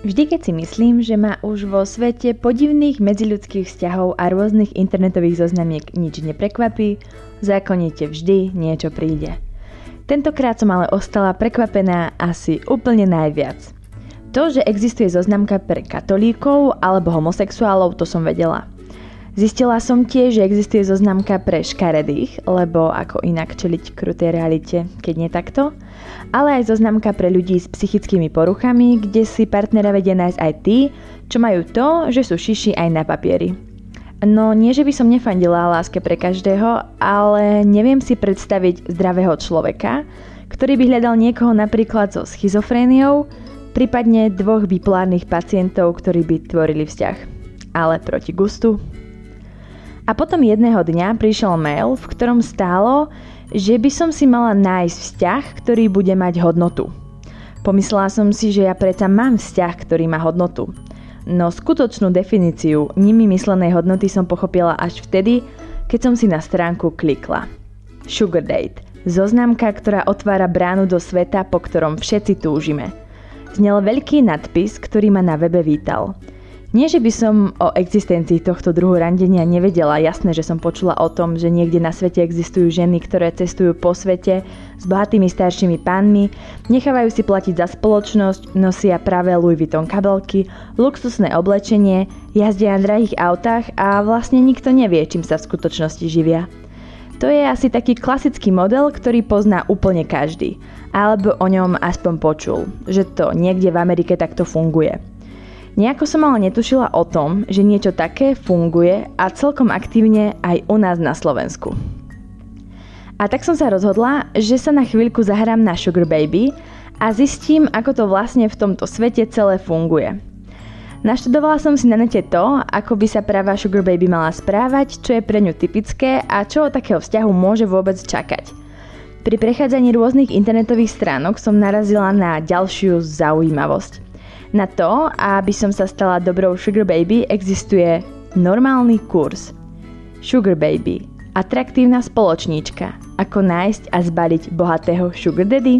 Vždy, keď si myslím, že ma už vo svete podivných medziľudských vzťahov a rôznych internetových zoznamiek nič neprekvapí, zákonite vždy niečo príde. Tentokrát som ale ostala prekvapená asi úplne najviac. To, že existuje zoznamka pre katolíkov alebo homosexuálov, to som vedela. Zistila som tiež, že existuje zoznamka pre škaredých, lebo ako inak čeliť krutej realite, keď nie takto. Ale aj zoznamka pre ľudí s psychickými poruchami, kde si partnera vedia nájsť aj tí, čo majú to, že sú šiši aj na papieri. No nie, že by som nefandila láske pre každého, ale neviem si predstaviť zdravého človeka, ktorý by hľadal niekoho napríklad so schizofréniou, prípadne dvoch bipolárnych pacientov, ktorí by tvorili vzťah. Ale proti gustu a potom jedného dňa prišiel mail, v ktorom stálo, že by som si mala nájsť vzťah, ktorý bude mať hodnotu. Pomyslela som si, že ja predsa mám vzťah, ktorý má hodnotu. No skutočnú definíciu nimi myslenej hodnoty som pochopila až vtedy, keď som si na stránku klikla. Sugar Date. Zoznamka, ktorá otvára bránu do sveta, po ktorom všetci túžime. Znel veľký nadpis, ktorý ma na webe vítal – nie, že by som o existencii tohto druhu randenia nevedela, jasné, že som počula o tom, že niekde na svete existujú ženy, ktoré cestujú po svete s bohatými staršími pánmi, nechávajú si platiť za spoločnosť, nosia práve Louis Vuitton kabelky, luxusné oblečenie, jazdia na drahých autách a vlastne nikto nevie, čím sa v skutočnosti živia. To je asi taký klasický model, ktorý pozná úplne každý, alebo o ňom aspoň počul, že to niekde v Amerike takto funguje. Nejako som ale netušila o tom, že niečo také funguje a celkom aktívne aj u nás na Slovensku. A tak som sa rozhodla, že sa na chvíľku zahrám na Sugar Baby a zistím, ako to vlastne v tomto svete celé funguje. Naštudovala som si na nete to, ako by sa práva Sugar Baby mala správať, čo je pre ňu typické a čo od takého vzťahu môže vôbec čakať. Pri prechádzaní rôznych internetových stránok som narazila na ďalšiu zaujímavosť – na to, aby som sa stala dobrou Sugar Baby, existuje normálny kurz. Sugar Baby. Atraktívna spoločníčka. Ako nájsť a zbaliť bohatého Sugar Daddy?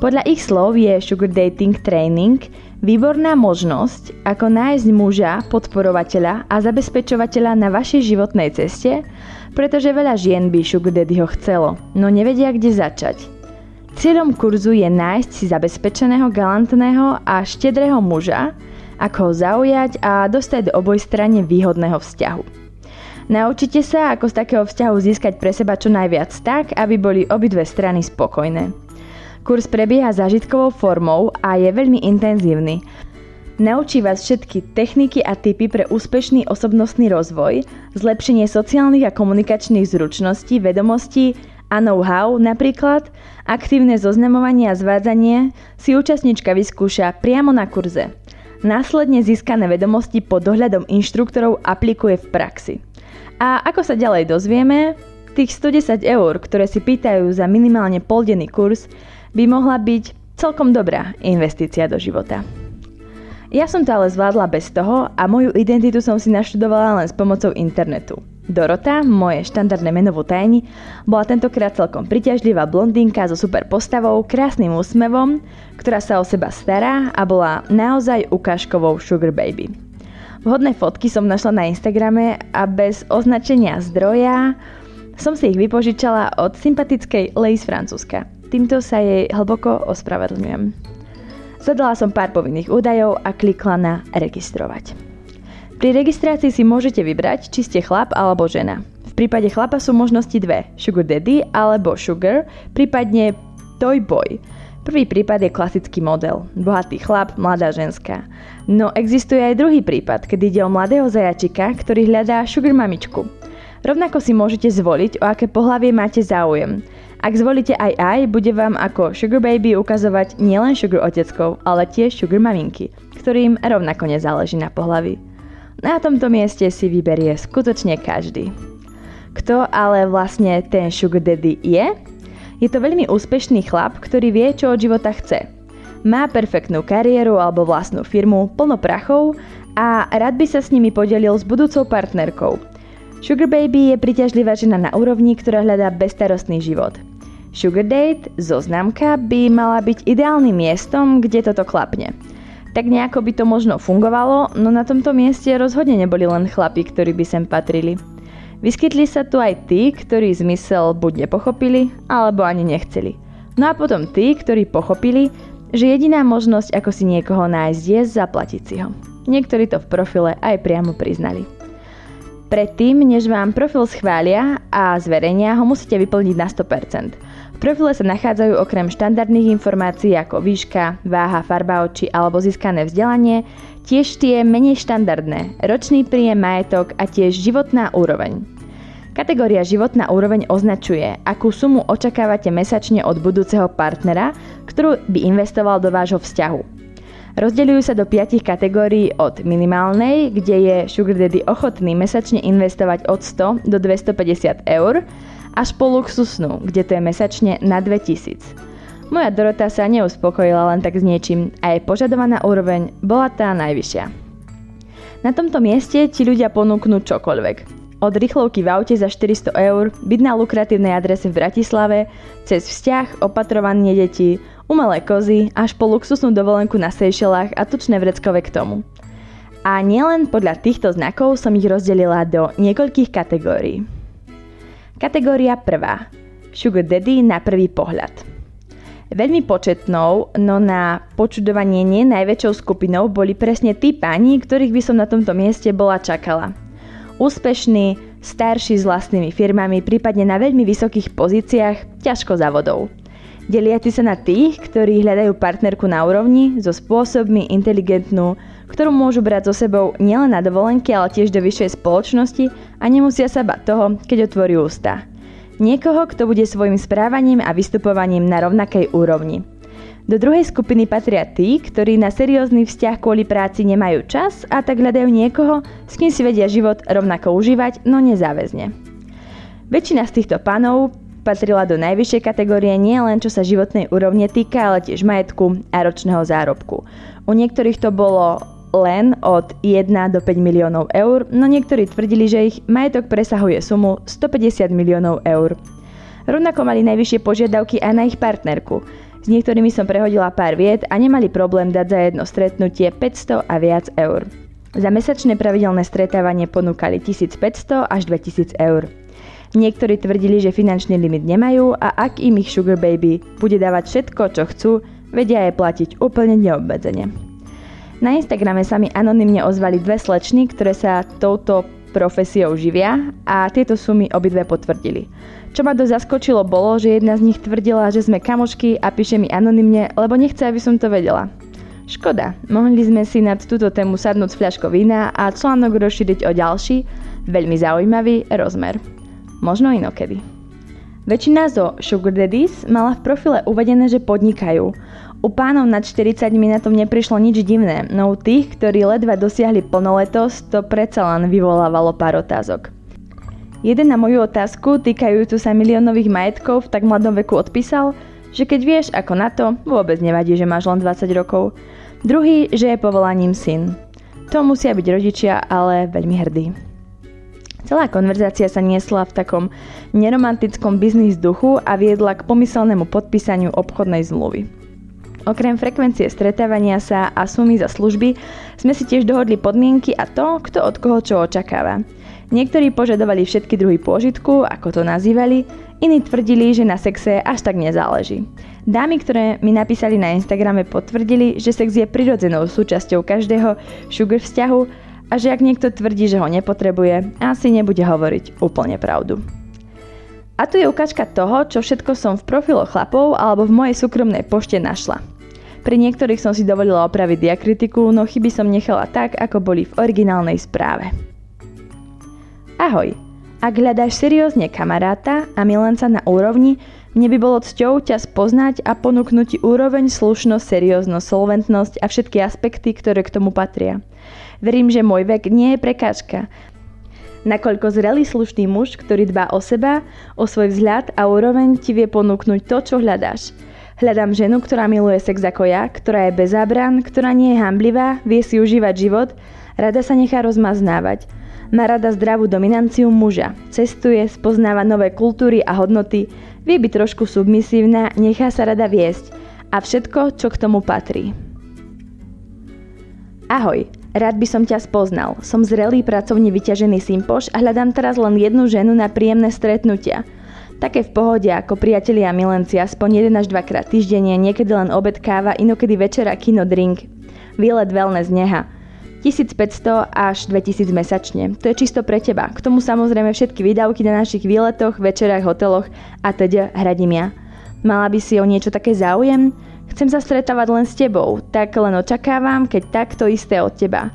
Podľa ich slov je Sugar Dating Training výborná možnosť, ako nájsť muža, podporovateľa a zabezpečovateľa na vašej životnej ceste, pretože veľa žien by Sugar Daddyho chcelo, no nevedia kde začať. Cieľom kurzu je nájsť si zabezpečeného, galantného a štedrého muža, ako ho zaujať a dostať do obojstranne výhodného vzťahu. Naučite sa, ako z takého vzťahu získať pre seba čo najviac tak, aby boli obidve strany spokojné. Kurs prebieha zážitkovou formou a je veľmi intenzívny. Naučí vás všetky techniky a typy pre úspešný osobnostný rozvoj, zlepšenie sociálnych a komunikačných zručností, vedomostí a know-how, napríklad aktívne zoznamovanie a zvádzanie, si účastnička vyskúša priamo na kurze. Následne získané vedomosti pod dohľadom inštruktorov aplikuje v praxi. A ako sa ďalej dozvieme, tých 110 eur, ktoré si pýtajú za minimálne poldenný kurz, by mohla byť celkom dobrá investícia do života. Ja som to ale zvládla bez toho a moju identitu som si naštudovala len s pomocou internetu. Dorota, moje štandardné meno v tajni, bola tentokrát celkom priťažlivá blondínka so super postavou, krásnym úsmevom, ktorá sa o seba stará a bola naozaj ukážkovou sugar baby. Vhodné fotky som našla na Instagrame a bez označenia zdroja som si ich vypožičala od sympatickej Lace Francúzska. Týmto sa jej hlboko ospravedlňujem. Zadala som pár povinných údajov a klikla na registrovať. Pri registrácii si môžete vybrať, či ste chlap alebo žena. V prípade chlapa sú možnosti dve, sugar daddy alebo sugar, prípadne toy boy. Prvý prípad je klasický model. Bohatý chlap, mladá ženská. No existuje aj druhý prípad, keď ide o mladého zajačika, ktorý hľadá sugar mamičku. Rovnako si môžete zvoliť, o aké pohlavie máte záujem. Ak zvolíte aj aj, bude vám ako sugar baby ukazovať nielen sugar oteckov, ale tiež sugar maminky, ktorým rovnako nezáleží na pohlaví. Na tomto mieste si vyberie skutočne každý. Kto ale vlastne ten sugar daddy je? Je to veľmi úspešný chlap, ktorý vie, čo od života chce. Má perfektnú kariéru alebo vlastnú firmu, plno prachov a rád by sa s nimi podelil s budúcou partnerkou. Sugar Baby je priťažlivá žena na úrovni, ktorá hľadá bestarostný život. Sugar Date, zoznamka, by mala byť ideálnym miestom, kde toto klapne. Tak nejako by to možno fungovalo, no na tomto mieste rozhodne neboli len chlapi, ktorí by sem patrili. Vyskytli sa tu aj tí, ktorí zmysel buď nepochopili, alebo ani nechceli. No a potom tí, ktorí pochopili, že jediná možnosť, ako si niekoho nájsť, je zaplatiť si ho. Niektorí to v profile aj priamo priznali. Predtým, než vám profil schvália a zverejnia, ho musíte vyplniť na 100%. Profile sa nachádzajú okrem štandardných informácií ako výška, váha, farba očí alebo získané vzdelanie, tiež tie menej štandardné, ročný príjem, majetok a tiež životná úroveň. Kategória životná úroveň označuje, akú sumu očakávate mesačne od budúceho partnera, ktorú by investoval do vášho vzťahu. Rozdeľujú sa do piatich kategórií od minimálnej, kde je Sugar Daddy ochotný mesačne investovať od 100 do 250 eur, až po luxusnú, kde to je mesačne na 2000. Moja Dorota sa neuspokojila len tak s niečím a jej požadovaná úroveň bola tá najvyššia. Na tomto mieste ti ľudia ponúknú čokoľvek. Od rýchlovky v aute za 400 eur, byť na lukratívnej adrese v Bratislave, cez vzťah, opatrovanie detí, umelé kozy až po luxusnú dovolenku na Seychellách a tučné vreckové k tomu. A nielen podľa týchto znakov som ich rozdelila do niekoľkých kategórií. Kategória prvá. Sugar Daddy na prvý pohľad. Veľmi početnou, no na počudovanie nie najväčšou skupinou boli presne tí páni, ktorých by som na tomto mieste bola čakala. Úspešní, starší s vlastnými firmami, prípadne na veľmi vysokých pozíciách, ťažko závodov deliaci sa na tých, ktorí hľadajú partnerku na úrovni, so spôsobmi inteligentnú, ktorú môžu brať so sebou nielen na dovolenke, ale tiež do vyššej spoločnosti a nemusia sa bať toho, keď otvorí ústa. Niekoho, kto bude svojim správaním a vystupovaním na rovnakej úrovni. Do druhej skupiny patria tí, ktorí na seriózny vzťah kvôli práci nemajú čas a tak hľadajú niekoho, s kým si vedia život rovnako užívať, no nezáväzne. Väčšina z týchto pánov Patrila do najvyššej kategórie nie len čo sa životnej úrovne týka, ale tiež majetku a ročného zárobku. U niektorých to bolo len od 1 do 5 miliónov eur, no niektorí tvrdili, že ich majetok presahuje sumu 150 miliónov eur. Rovnako mali najvyššie požiadavky aj na ich partnerku. S niektorými som prehodila pár vied a nemali problém dať za jedno stretnutie 500 a viac eur. Za mesačné pravidelné stretávanie ponúkali 1500 až 2000 eur. Niektorí tvrdili, že finančný limit nemajú a ak im ich Sugar Baby bude dávať všetko, čo chcú, vedia aj platiť úplne neobmedzene. Na Instagrame sa mi anonymne ozvali dve slečny, ktoré sa touto profesiou živia a tieto sumy obidve potvrdili. Čo ma dosť zaskočilo bolo, že jedna z nich tvrdila, že sme kamošky a píše mi anonymne, lebo nechce, aby som to vedela. Škoda, mohli sme si nad túto tému sadnúť s fľaškou vína a článok rozšíriť o ďalší, veľmi zaujímavý rozmer možno inokedy. Väčšina zo Sugar Daddies mala v profile uvedené, že podnikajú. U pánov nad 40 mi na tom neprišlo nič divné, no u tých, ktorí ledva dosiahli plnoletosť, to predsa len vyvolávalo pár otázok. Jeden na moju otázku týkajúcu sa miliónových majetkov v tak mladom veku odpísal, že keď vieš ako na to, vôbec nevadí, že máš len 20 rokov. Druhý, že je povolaním syn. To musia byť rodičia, ale veľmi hrdí. Celá konverzácia sa niesla v takom neromantickom biznis duchu a viedla k pomyselnému podpísaniu obchodnej zmluvy. Okrem frekvencie stretávania sa a sumy za služby sme si tiež dohodli podmienky a to, kto od koho čo očakáva. Niektorí požadovali všetky druhy pôžitku, ako to nazývali, iní tvrdili, že na sexe až tak nezáleží. Dámy, ktoré mi napísali na Instagrame, potvrdili, že sex je prirodzenou súčasťou každého sugar vzťahu a že ak niekto tvrdí, že ho nepotrebuje, asi nebude hovoriť úplne pravdu. A tu je ukážka toho, čo všetko som v profiloch chlapov alebo v mojej súkromnej pošte našla. Pri niektorých som si dovolila opraviť diakritiku, no chyby som nechala tak, ako boli v originálnej správe. Ahoj! Ak hľadáš seriózne kamaráta a milenca na úrovni, mne by bolo cťou ťa spoznať a ponúknuť ti úroveň, slušnosť, serióznosť, solventnosť a všetky aspekty, ktoré k tomu patria. Verím, že môj vek nie je prekážka. Nakoľko zrelý slušný muž, ktorý dbá o seba, o svoj vzhľad a úroveň ti vie ponúknuť to, čo hľadáš. Hľadám ženu, ktorá miluje sex ako ja, ktorá je bez zábran, ktorá nie je hamblivá, vie si užívať život, rada sa nechá rozmaznávať. Má rada zdravú dominanciu muža, cestuje, spoznáva nové kultúry a hodnoty, vie byť trošku submisívna, nechá sa rada viesť a všetko, čo k tomu patrí. Ahoj, rád by som ťa spoznal. Som zrelý, pracovne vyťažený simpoš a hľadám teraz len jednu ženu na príjemné stretnutia. Také v pohode ako priatelia a milenci aspoň 1 až 2 krát týždenne, niekedy len obed káva, inokedy večera kino drink. Výlet wellness neha. 1500 až 2000 mesačne. To je čisto pre teba. K tomu samozrejme všetky výdavky na našich výletoch, večerách, hoteloch a teda hradím ja. Mala by si o niečo také záujem? Chcem sa stretávať len s tebou, tak len očakávam, keď takto isté od teba.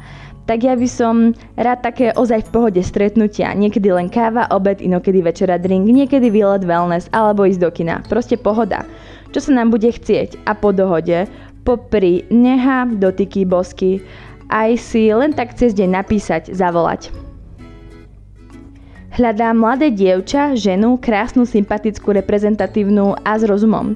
Tak ja by som rád také ozaj v pohode stretnutia. Niekedy len káva, obed, inokedy večera drink, niekedy výlet wellness alebo ísť do kina. Proste pohoda. Čo sa nám bude chcieť a po dohode, popri neha, dotyky, bosky, aj si len tak cez deň napísať, zavolať. Hľadám mladé dievča, ženu, krásnu, sympatickú, reprezentatívnu a s rozumom.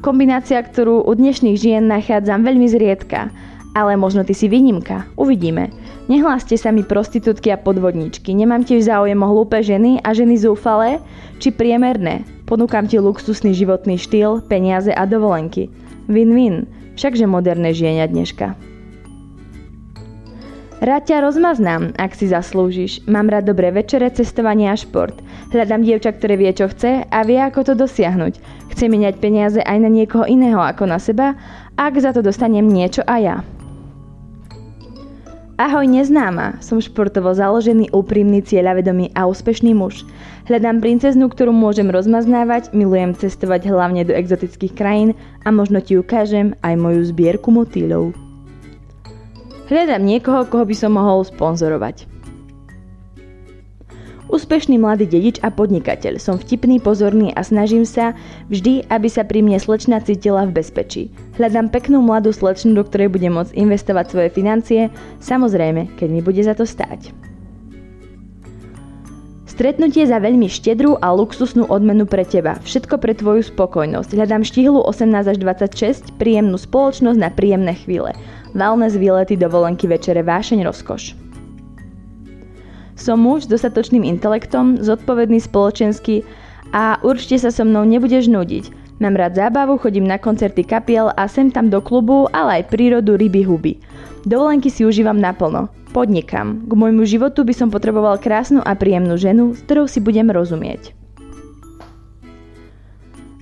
Kombinácia, ktorú u dnešných žien nachádzam veľmi zriedka. Ale možno ty si výnimka. Uvidíme. Nehláste sa mi prostitútky a podvodníčky. Nemám tiež záujem o hlúpe ženy a ženy zúfalé či priemerné. Ponúkam ti luxusný životný štýl, peniaze a dovolenky. Win-win. Všakže moderné žijenia dneška. Rád ťa rozmaznám, ak si zaslúžiš. Mám rád dobré večere, cestovanie a šport. Hľadám dievča, ktoré vie, čo chce a vie, ako to dosiahnuť. Chce miniať peniaze aj na niekoho iného ako na seba, ak za to dostanem niečo a ja. Ahoj neznáma, som športovo založený, úprimný, cieľavedomý a úspešný muž. Hľadám princeznú, ktorú môžem rozmaznávať, milujem cestovať hlavne do exotických krajín a možno ti ukážem aj moju zbierku motýlov. Hľadám niekoho, koho by som mohol sponzorovať. Úspešný mladý dedič a podnikateľ. Som vtipný, pozorný a snažím sa vždy, aby sa pri mne slečna cítila v bezpečí. Hľadám peknú mladú slečnu, do ktorej budem môcť investovať svoje financie, samozrejme, keď mi bude za to stáť. Stretnutie za veľmi štedrú a luxusnú odmenu pre teba. Všetko pre tvoju spokojnosť. Hľadám štihlu 18 až 26, príjemnú spoločnosť na príjemné chvíle wellness výlety, dovolenky, večere, vášeň, rozkoš. Som muž s dostatočným intelektom, zodpovedný spoločensky a určite sa so mnou nebudeš nudiť. Mám rád zábavu, chodím na koncerty kapiel a sem tam do klubu, ale aj prírodu, ryby, huby. Dovolenky si užívam naplno. Podnikam. K môjmu životu by som potreboval krásnu a príjemnú ženu, s ktorou si budem rozumieť.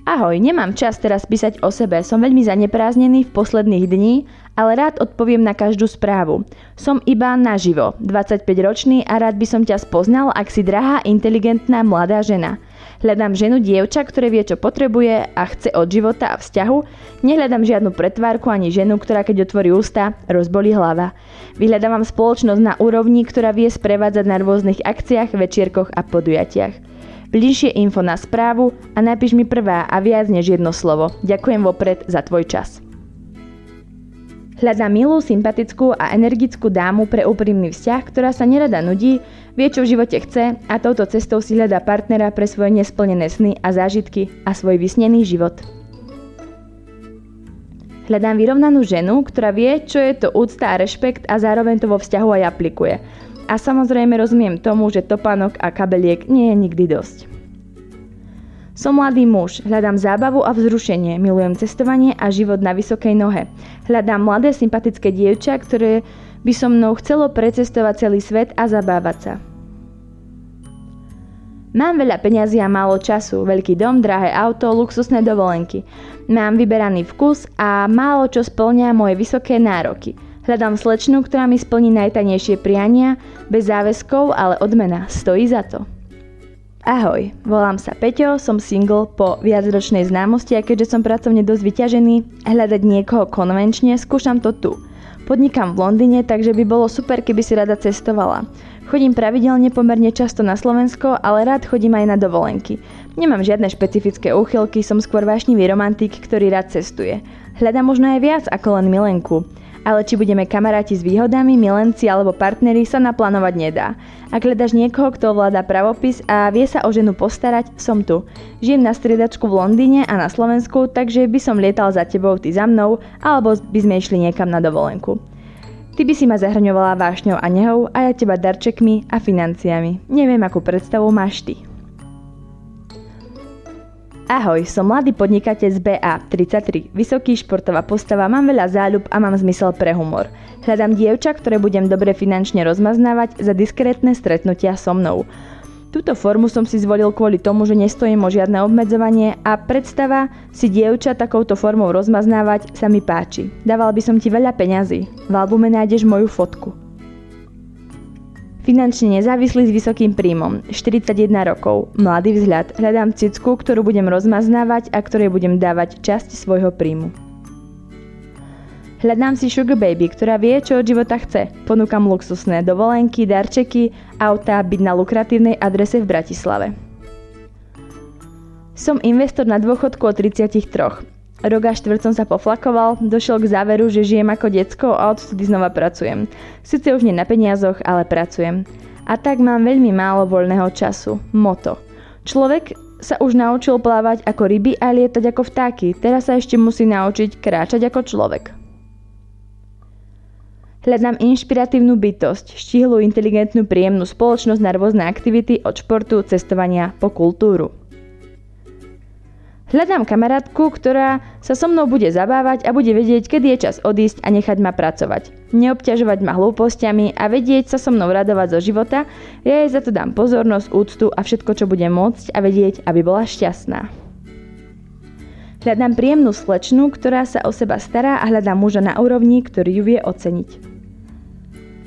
Ahoj, nemám čas teraz písať o sebe, som veľmi zanepráznený v posledných dní, ale rád odpoviem na každú správu. Som iba naživo, 25-ročný a rád by som ťa spoznal, ak si drahá, inteligentná mladá žena. Hľadám ženu dievča, ktoré vie, čo potrebuje a chce od života a vzťahu. Nehľadám žiadnu pretvárku ani ženu, ktorá keď otvorí ústa, rozbolí hlava. Vyhľadávam spoločnosť na úrovni, ktorá vie sprevádzať na rôznych akciách, večierkoch a podujatiach. Bližšie info na správu a napíš mi prvá a viac než jedno slovo. Ďakujem vopred za tvoj čas. Hľadá milú, sympatickú a energickú dámu pre úprimný vzťah, ktorá sa nerada nudí, vie, čo v živote chce a touto cestou si hľadá partnera pre svoje nesplnené sny a zážitky a svoj vysnený život. Hľadám vyrovnanú ženu, ktorá vie, čo je to úcta a rešpekt a zároveň to vo vzťahu aj aplikuje – a samozrejme rozumiem tomu, že topánok a kabeliek nie je nikdy dosť. Som mladý muž, hľadám zábavu a vzrušenie, milujem cestovanie a život na vysokej nohe. Hľadám mladé sympatické dievča, ktoré by so mnou chcelo precestovať celý svet a zabávať sa. Mám veľa peňazí a málo času, veľký dom, drahé auto, luxusné dovolenky. Mám vyberaný vkus a málo čo splňa moje vysoké nároky – Hľadám slečnu, ktorá mi splní najtanejšie priania, bez záväzkov, ale odmena stojí za to. Ahoj, volám sa Peťo, som single po viacročnej známosti a keďže som pracovne dosť vyťažený, hľadať niekoho konvenčne, skúšam to tu. Podnikám v Londýne, takže by bolo super, keby si rada cestovala. Chodím pravidelne pomerne často na Slovensko, ale rád chodím aj na dovolenky. Nemám žiadne špecifické úchylky, som skôr vášnivý romantik, ktorý rád cestuje. Hľadám možno aj viac ako len milenku ale či budeme kamaráti s výhodami, milenci alebo partneri sa naplánovať nedá. Ak hľadaš niekoho, kto ovláda pravopis a vie sa o ženu postarať, som tu. Žijem na striedačku v Londýne a na Slovensku, takže by som lietal za tebou, ty za mnou, alebo by sme išli niekam na dovolenku. Ty by si ma zahrňovala vášňou a nehou a ja teba darčekmi a financiami. Neviem, akú predstavu máš ty. Ahoj, som mladý podnikateľ z BA33, vysoký športová postava, mám veľa záľub a mám zmysel pre humor. Hľadám dievča, ktoré budem dobre finančne rozmaznávať za diskrétne stretnutia so mnou. Túto formu som si zvolil kvôli tomu, že nestojím o žiadne obmedzovanie a predstava si dievča takouto formou rozmaznávať sa mi páči. Dával by som ti veľa peňazí. V albume nájdeš moju fotku. Finančne nezávislý s vysokým príjmom, 41 rokov, mladý vzhľad, hľadám cicku, ktorú budem rozmaznávať a ktorej budem dávať časť svojho príjmu. Hľadám si sugar baby, ktorá vie, čo od života chce. Ponúkam luxusné dovolenky, darčeky, auta, byť na lukratívnej adrese v Bratislave. Som investor na dôchodku o 33. Rok a štvrť som sa poflakoval, došiel k záveru, že žijem ako decko a odtedy znova pracujem. Sice už nie na peniazoch, ale pracujem. A tak mám veľmi málo voľného času. Moto. Človek sa už naučil plávať ako ryby a lietať ako vtáky. Teraz sa ešte musí naučiť kráčať ako človek. Hľadám inšpiratívnu bytosť, štihlú, inteligentnú, príjemnú spoločnosť na rôzne aktivity od športu, cestovania po kultúru. Hľadám kamarátku, ktorá sa so mnou bude zabávať a bude vedieť, kedy je čas odísť a nechať ma pracovať. Neobťažovať ma hlúpostiami a vedieť sa so mnou radovať zo života, ja jej za to dám pozornosť, úctu a všetko, čo bude môcť a vedieť, aby bola šťastná. Hľadám príjemnú slečnu, ktorá sa o seba stará a hľadám muža na úrovni, ktorý ju vie oceniť.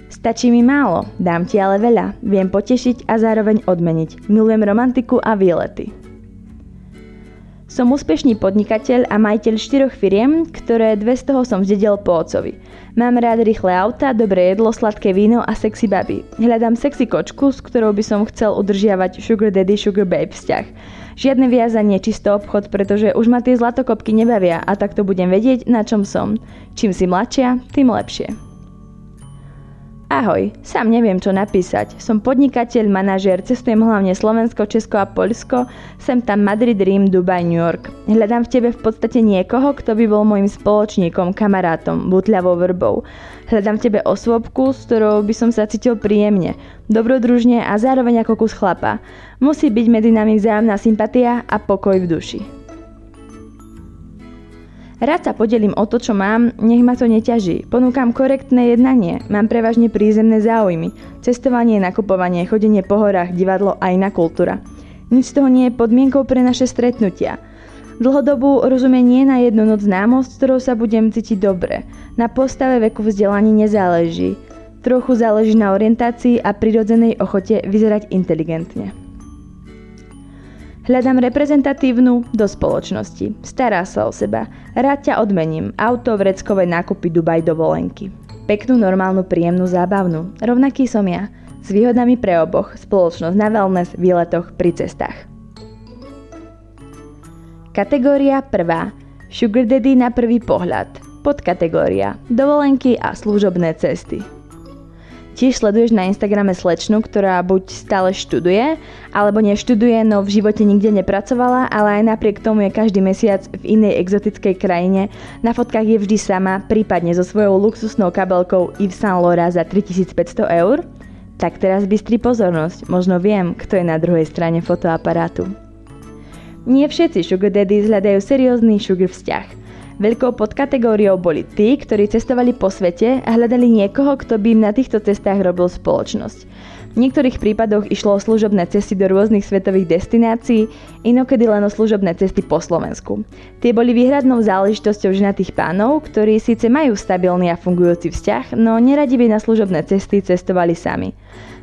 Stačí mi málo, dám ti ale veľa, viem potešiť a zároveň odmeniť. Milujem romantiku a výlety. Som úspešný podnikateľ a majiteľ štyroch firiem, ktoré dve z toho som zdedel po ocovi. Mám rád rýchle auta, dobré jedlo, sladké víno a sexy baby. Hľadám sexy kočku, s ktorou by som chcel udržiavať sugar daddy, sugar babe vzťah. Žiadne viazanie, čisto obchod, pretože už ma tie zlatokopky nebavia a takto budem vedieť, na čom som. Čím si mladšia, tým lepšie. Ahoj, sám neviem, čo napísať. Som podnikateľ, manažér, cestujem hlavne Slovensko, Česko a Poľsko, sem tam Madrid, Rím, Dubaj, New York. Hľadám v tebe v podstate niekoho, kto by bol môjim spoločníkom, kamarátom, butľavou vrbou. Hľadám v tebe osôbku, s ktorou by som sa cítil príjemne, dobrodružne a zároveň ako kus chlapa. Musí byť medzi nami vzájomná sympatia a pokoj v duši. Rád sa podelím o to, čo mám, nech ma to neťaží. Ponúkam korektné jednanie, mám prevažne prízemné záujmy. Cestovanie, nakupovanie, chodenie po horách, divadlo a iná kultúra. Nič z toho nie je podmienkou pre naše stretnutia. Dlhodobú rozumenie na jednu noc známosť, ktorou sa budem cítiť dobre. Na postave veku vzdelaní nezáleží. Trochu záleží na orientácii a prirodzenej ochote vyzerať inteligentne. Hľadám reprezentatívnu do spoločnosti. Stará sa o seba. Rád ťa odmením. Auto, vreckové nákupy, Dubaj, dovolenky. Peknú, normálnu, príjemnú, zábavnú. Rovnaký som ja. S výhodami pre oboch. Spoločnosť na wellness, výletoch, pri cestách. Kategória 1. Sugar Daddy na prvý pohľad. Podkategória. Dovolenky a služobné cesty. Tiež sleduješ na Instagrame slečnu, ktorá buď stále študuje, alebo neštuduje, no v živote nikde nepracovala, ale aj napriek tomu je každý mesiac v inej exotickej krajine. Na fotkách je vždy sama, prípadne so svojou luxusnou kabelkou Yves Saint Laurent za 3500 eur. Tak teraz bystri pozornosť, možno viem, kto je na druhej strane fotoaparátu. Nie všetci sugar daddies hľadajú seriózny sugar vzťah – Veľkou podkategóriou boli tí, ktorí cestovali po svete a hľadali niekoho, kto by im na týchto cestách robil spoločnosť. V niektorých prípadoch išlo o služobné cesty do rôznych svetových destinácií, inokedy len o služobné cesty po Slovensku. Tie boli výhradnou záležitosťou ženatých pánov, ktorí síce majú stabilný a fungujúci vzťah, no neradi by na služobné cesty cestovali sami.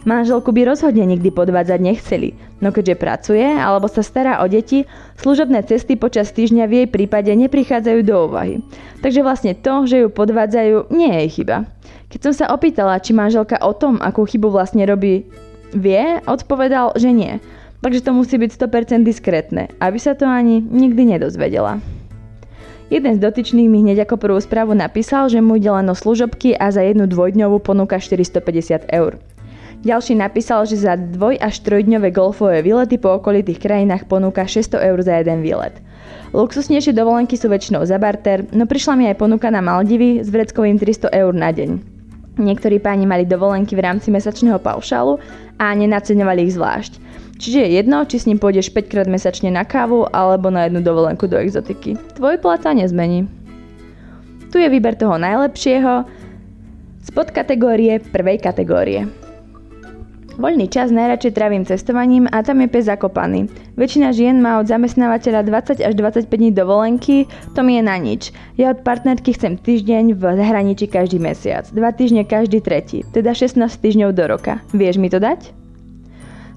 Manželku by rozhodne nikdy podvádzať nechceli, no keďže pracuje alebo sa stará o deti, služobné cesty počas týždňa v jej prípade neprichádzajú do úvahy. Takže vlastne to, že ju podvádzajú, nie je jej chyba. Keď som sa opýtala, či manželka o tom, akú chybu vlastne robí, vie, odpovedal, že nie. Takže to musí byť 100% diskrétne, aby sa to ani nikdy nedozvedela. Jeden z dotyčných mi hneď ako prvú správu napísal, že mu ide len o služobky a za jednu dvojdňovú ponúka 450 eur. Ďalší napísal, že za dvoj až trojdňové golfové výlety po okolitých krajinách ponúka 600 eur za jeden výlet. Luxusnejšie dovolenky sú väčšinou za barter, no prišla mi aj ponuka na Maldivy s vreckovým 300 eur na deň. Niektorí páni mali dovolenky v rámci mesačného paušálu a nenaceňovali ich zvlášť. Čiže je jedno, či s ním pôjdeš 5 krát mesačne na kávu alebo na jednu dovolenku do exotiky. Tvoj plat sa nezmení. Tu je výber toho najlepšieho z podkategórie prvej kategórie. Voľný čas najradšej trávim cestovaním a tam je pes zakopaný. Väčšina žien má od zamestnávateľa 20 až 25 dní dovolenky, to mi je na nič. Ja od partnerky chcem týždeň v zahraničí každý mesiac, 2 týždne každý tretí, teda 16 týždňov do roka. Vieš mi to dať?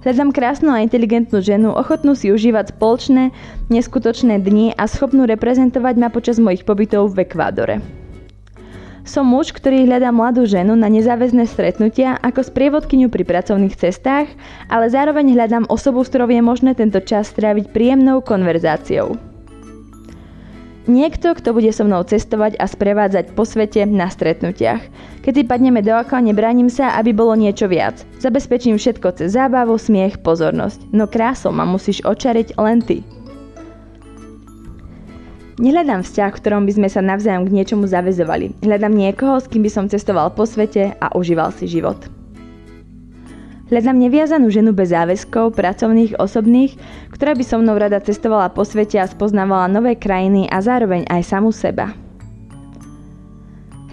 Hľadám krásnu a inteligentnú ženu, ochotnú si užívať spoločné, neskutočné dni a schopnú reprezentovať ma počas mojich pobytov v Ekvádore. Som muž, ktorý hľadá mladú ženu na nezáväzné stretnutia ako sprievodkyňu pri pracovných cestách, ale zároveň hľadám osobu, s ktorou je možné tento čas stráviť príjemnou konverzáciou. Niekto, kto bude so mnou cestovať a sprevádzať po svete na stretnutiach. Keď si padneme do oka, nebránim sa, aby bolo niečo viac. Zabezpečím všetko cez zábavu, smiech, pozornosť. No krásou ma musíš očariť len ty. Nehľadám vzťah, v ktorom by sme sa navzájom k niečomu zavezovali. Hľadám niekoho, s kým by som cestoval po svete a užíval si život. Hľadám neviazanú ženu bez záväzkov, pracovných, osobných, ktorá by so mnou rada cestovala po svete a spoznávala nové krajiny a zároveň aj samu seba.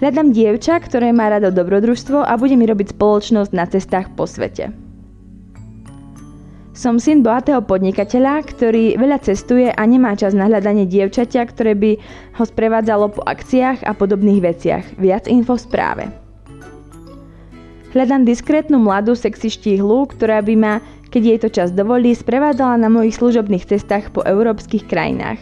Hľadám dievča, ktoré má rado dobrodružstvo a bude mi robiť spoločnosť na cestách po svete. Som syn bohatého podnikateľa, ktorý veľa cestuje a nemá čas na hľadanie dievčatia, ktoré by ho sprevádzalo po akciách a podobných veciach. Viac info v správe. Hľadám diskrétnu mladú sexy štíhlu, ktorá by ma, keď jej to čas dovolí, sprevádzala na mojich služobných cestách po európskych krajinách.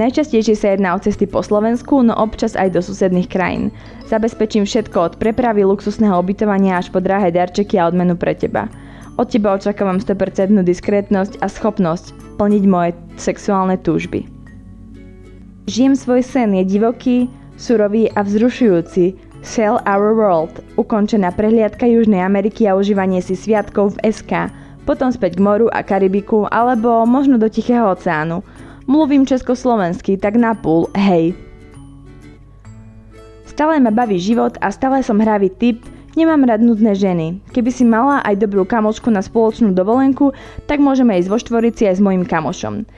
Najčastejšie sa jedná o cesty po Slovensku, no občas aj do susedných krajín. Zabezpečím všetko od prepravy, luxusného ubytovania až po drahé darčeky a odmenu pre teba. Od teba očakávam 100% diskrétnosť a schopnosť plniť moje sexuálne túžby. Žijem svoj sen, je divoký, surový a vzrušujúci. Sell Our World, ukončená prehliadka Južnej Ameriky a užívanie si sviatkov v SK, potom späť k moru a Karibiku, alebo možno do Tichého oceánu. Mluvím československy, tak na púl, hej. Stále ma baví život a stále som hravý typ, Nemám rád nudné ženy. Keby si mala aj dobrú kamošku na spoločnú dovolenku, tak môžeme ísť vo štvorici aj s mojim kamošom.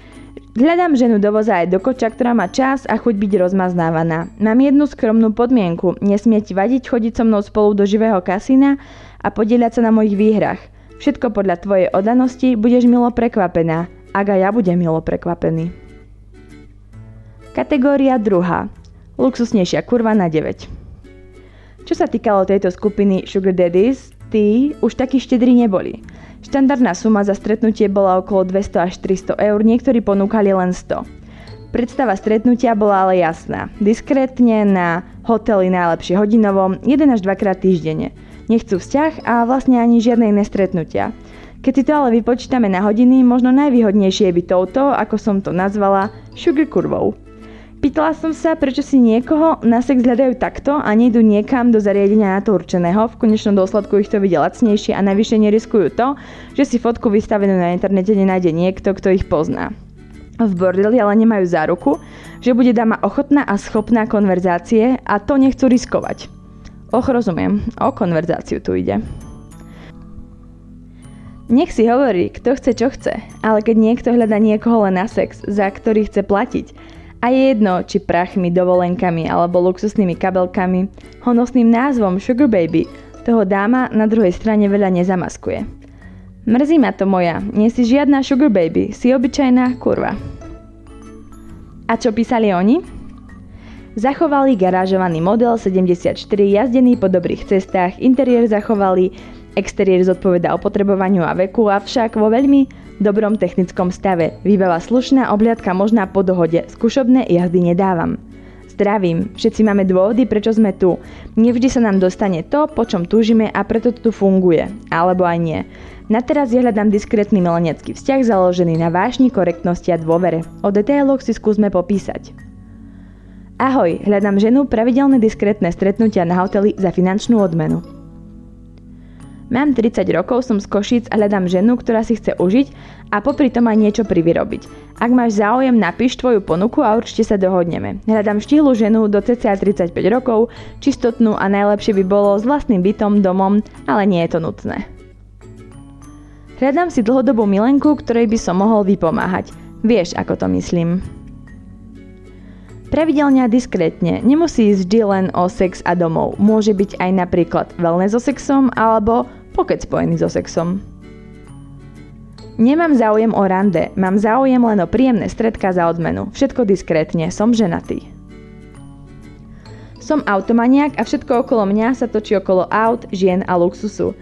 Hľadám ženu do voza aj do koča, ktorá má čas a chuť byť rozmaznávaná. Mám jednu skromnú podmienku. Nesmie ti vadiť chodiť so mnou spolu do živého kasína a podieľať sa na mojich výhrach. Všetko podľa tvojej oddanosti budeš milo prekvapená, ak aj ja budem milo prekvapený. Kategória 2. Luxusnejšia kurva na 9. Čo sa týkalo tejto skupiny Sugar Daddies, tí už takí štedri neboli. Štandardná suma za stretnutie bola okolo 200 až 300 eur, niektorí ponúkali len 100. Predstava stretnutia bola ale jasná. Diskrétne na hoteli najlepšie hodinovo, 1 až 2 krát týždenne. Nechcú vzťah a vlastne ani žiadne iné stretnutia. Keď si to ale vypočítame na hodiny, možno najvýhodnejšie by touto, ako som to nazvala, sugar kurvou. Pýtala som sa, prečo si niekoho na sex hľadajú takto a nejdu niekam do zariadenia na to určeného. V konečnom dôsledku ich to vidie lacnejšie a najvyššie neriskujú to, že si fotku vystavenú na internete nenájde niekto, kto ich pozná. V bordeli ale nemajú záruku, že bude dáma ochotná a schopná konverzácie a to nechcú riskovať. Och, rozumiem, o konverzáciu tu ide. Nech si hovorí, kto chce čo chce, ale keď niekto hľadá niekoho len na sex, za ktorý chce platiť, a je jedno, či prachmi, dovolenkami alebo luxusnými kabelkami, honosným názvom Sugar Baby toho dáma na druhej strane veľa nezamaskuje. Mrzí ma to moja, nie si žiadna Sugar Baby, si obyčajná kurva. A čo písali oni? Zachovali garážovaný model 74 jazdený po dobrých cestách, interiér zachovali, exteriér zodpoveda opotrebovaniu a veku, avšak vo veľmi dobrom technickom stave. Výbava slušná, obliadka možná po dohode. Skúšobné jazdy nedávam. Zdravím, všetci máme dôvody, prečo sme tu. Nevždy sa nám dostane to, po čom túžime a preto to tu funguje. Alebo aj nie. Na teraz ja hľadám diskrétny milenecký vzťah založený na vášni, korektnosti a dôvere. O detailoch si skúsme popísať. Ahoj, hľadám ženu, pravidelné diskrétne stretnutia na hoteli za finančnú odmenu. Mám 30 rokov, som z Košíc a hľadám ženu, ktorá si chce užiť a popri tom aj niečo privyrobiť. Ak máš záujem, napíš tvoju ponuku a určite sa dohodneme. Hľadám štihlu ženu do cca 35 rokov, čistotnú a najlepšie by bolo s vlastným bytom, domom, ale nie je to nutné. Hľadám si dlhodobú milenku, ktorej by som mohol vypomáhať. Vieš, ako to myslím. Pravidelne a diskrétne, nemusí ísť vždy len o sex a domov. Môže byť aj napríklad veľné so sexom alebo pokec spojený so sexom. Nemám záujem o rande, mám záujem len o príjemné stredka za odmenu. Všetko diskrétne, som ženatý. Som automaniak a všetko okolo mňa sa točí okolo aut, žien a luxusu.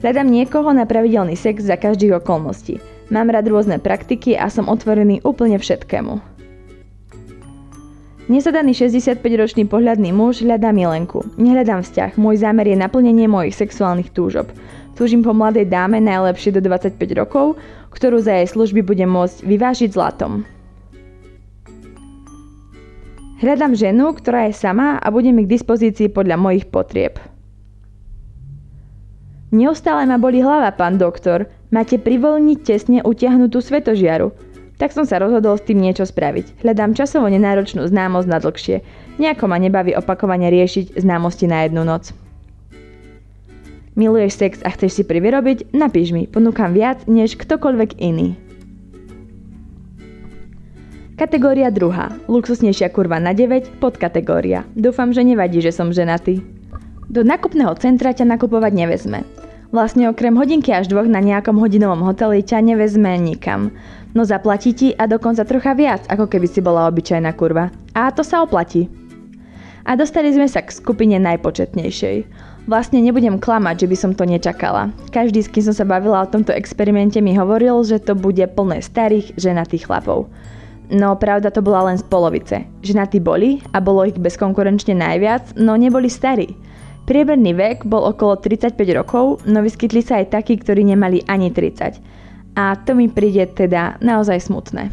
Hľadám niekoho na pravidelný sex za každých okolností. Mám rád rôzne praktiky a som otvorený úplne všetkému. Nezadaný 65-ročný pohľadný muž hľadá milenku. Nehľadám vzťah, môj zámer je naplnenie mojich sexuálnych túžob. Túžim po mladej dáme najlepšie do 25 rokov, ktorú za jej služby budem môcť vyvážiť zlatom. Hľadám ženu, ktorá je sama a bude mi k dispozícii podľa mojich potrieb. Neustále ma boli hlava, pán doktor. Máte privolniť tesne utiahnutú svetožiaru. Tak som sa rozhodol s tým niečo spraviť. Hľadám časovo nenáročnú známosť na dlhšie. Nejako ma nebaví opakovane riešiť známosti na jednu noc. Miluješ sex a chceš si privyrobiť? Napíš mi, ponúkam viac než ktokoľvek iný. Kategória druhá. Luxusnejšia kurva na 9, podkategória. Dúfam, že nevadí, že som ženatý. Do nakupného centra ťa nakupovať nevezme. Vlastne okrem hodinky až dvoch na nejakom hodinovom hoteli ťa nevezme nikam. No zaplatí ti a dokonca trocha viac, ako keby si bola obyčajná kurva. A to sa oplatí. A dostali sme sa k skupine najpočetnejšej. Vlastne nebudem klamať, že by som to nečakala. Každý, s kým som sa bavila o tomto experimente, mi hovoril, že to bude plné starých, ženatých chlapov. No pravda to bola len z polovice. Ženatí boli a bolo ich bezkonkurenčne najviac, no neboli starí. Priemerný vek bol okolo 35 rokov, no vyskytli sa aj takí, ktorí nemali ani 30. A to mi príde teda naozaj smutné.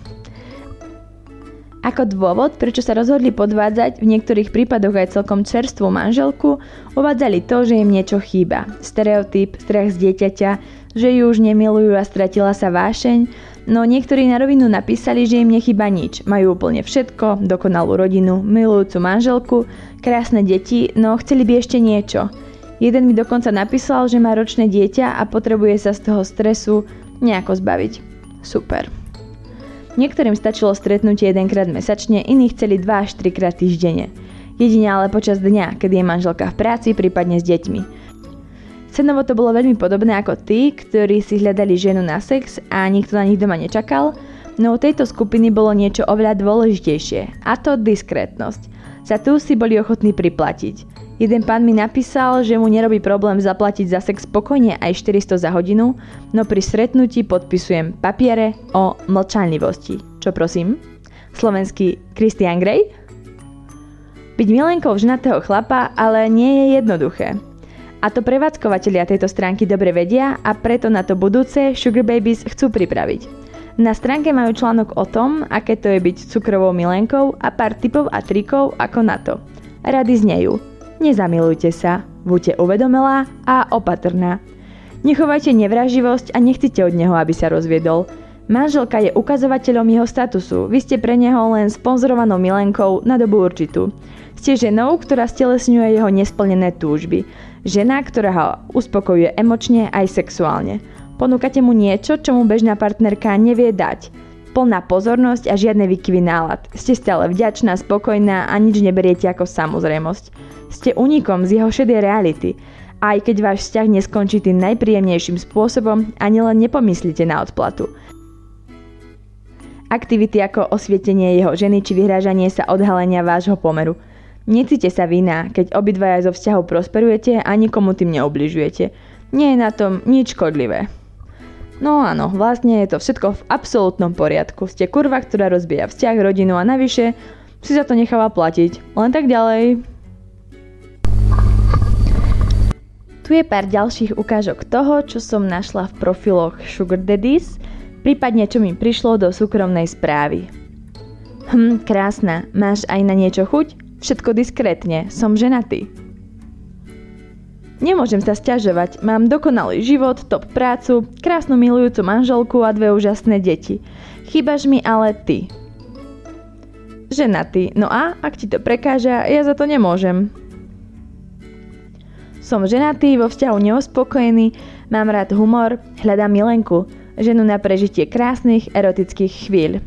Ako dôvod, prečo sa rozhodli podvádzať v niektorých prípadoch aj celkom čerstvú manželku, uvádzali to, že im niečo chýba. Stereotyp, strach z dieťaťa, že ju už nemilujú a stratila sa vášeň, no niektorí na rovinu napísali, že im nechyba nič. Majú úplne všetko, dokonalú rodinu, milujúcu manželku, krásne deti, no chceli by ešte niečo. Jeden mi dokonca napísal, že má ročné dieťa a potrebuje sa z toho stresu nejako zbaviť. Super. Niektorým stačilo stretnutie jedenkrát mesačne, iní chceli 2 až 3 krát týždenne. Jedine ale počas dňa, kedy je manželka v práci, prípadne s deťmi. Cenovo to bolo veľmi podobné ako tí, ktorí si hľadali ženu na sex a nikto na nich doma nečakal, no u tejto skupiny bolo niečo oveľa dôležitejšie, a to diskrétnosť. Za tú si boli ochotní priplatiť. Jeden pán mi napísal, že mu nerobí problém zaplatiť za sex spokojne aj 400 za hodinu, no pri stretnutí podpisujem papiere o mlčanlivosti. Čo prosím? Slovenský Christian Grey? Byť milenkou ženatého chlapa ale nie je jednoduché. A to prevádzkovateľia tejto stránky dobre vedia a preto na to budúce Sugar Babies chcú pripraviť. Na stránke majú článok o tom, aké to je byť cukrovou milenkou a pár tipov a trikov ako na to. Rady znejú. Nezamilujte sa, buďte uvedomelá a opatrná. Nechovajte nevraživosť a nechcite od neho, aby sa rozviedol. Manželka je ukazovateľom jeho statusu, vy ste pre neho len sponzorovanou milenkou na dobu určitú. Ste ženou, ktorá stelesňuje jeho nesplnené túžby. Žena, ktorá ho uspokojuje emočne aj sexuálne. Ponúkate mu niečo, čo mu bežná partnerka nevie dať. Plná pozornosť a žiadne výkyvy nálad. Ste stále vďačná, spokojná a nič neberiete ako samozrejmosť. Ste unikom z jeho šedej reality. Aj keď váš vzťah neskončí tým najpríjemnejším spôsobom, ani len nepomyslíte na odplatu. Aktivity ako osvietenie jeho ženy či vyhrážanie sa odhalenia vášho pomeru – Necíte sa vina, keď obidvaja zo vzťahov prosperujete a nikomu tým neobližujete. Nie je na tom nič škodlivé. No áno, vlastne je to všetko v absolútnom poriadku. Ste kurva, ktorá rozbíja vzťah, rodinu a navyše si za to necháva platiť. Len tak ďalej. Tu je pár ďalších ukážok toho, čo som našla v profiloch Sugar Daddies, prípadne čo mi prišlo do súkromnej správy. Hm, krásna, máš aj na niečo chuť? Všetko diskrétne, som ženatý. Nemôžem sa stiažovať, mám dokonalý život, top prácu, krásnu milujúcu manželku a dve úžasné deti. Chýbaš mi ale ty. Ženatý, no a ak ti to prekáža, ja za to nemôžem. Som ženatý, vo vzťahu neuspokojený, mám rád humor, hľadám milenku, ženu na prežitie krásnych, erotických chvíľ.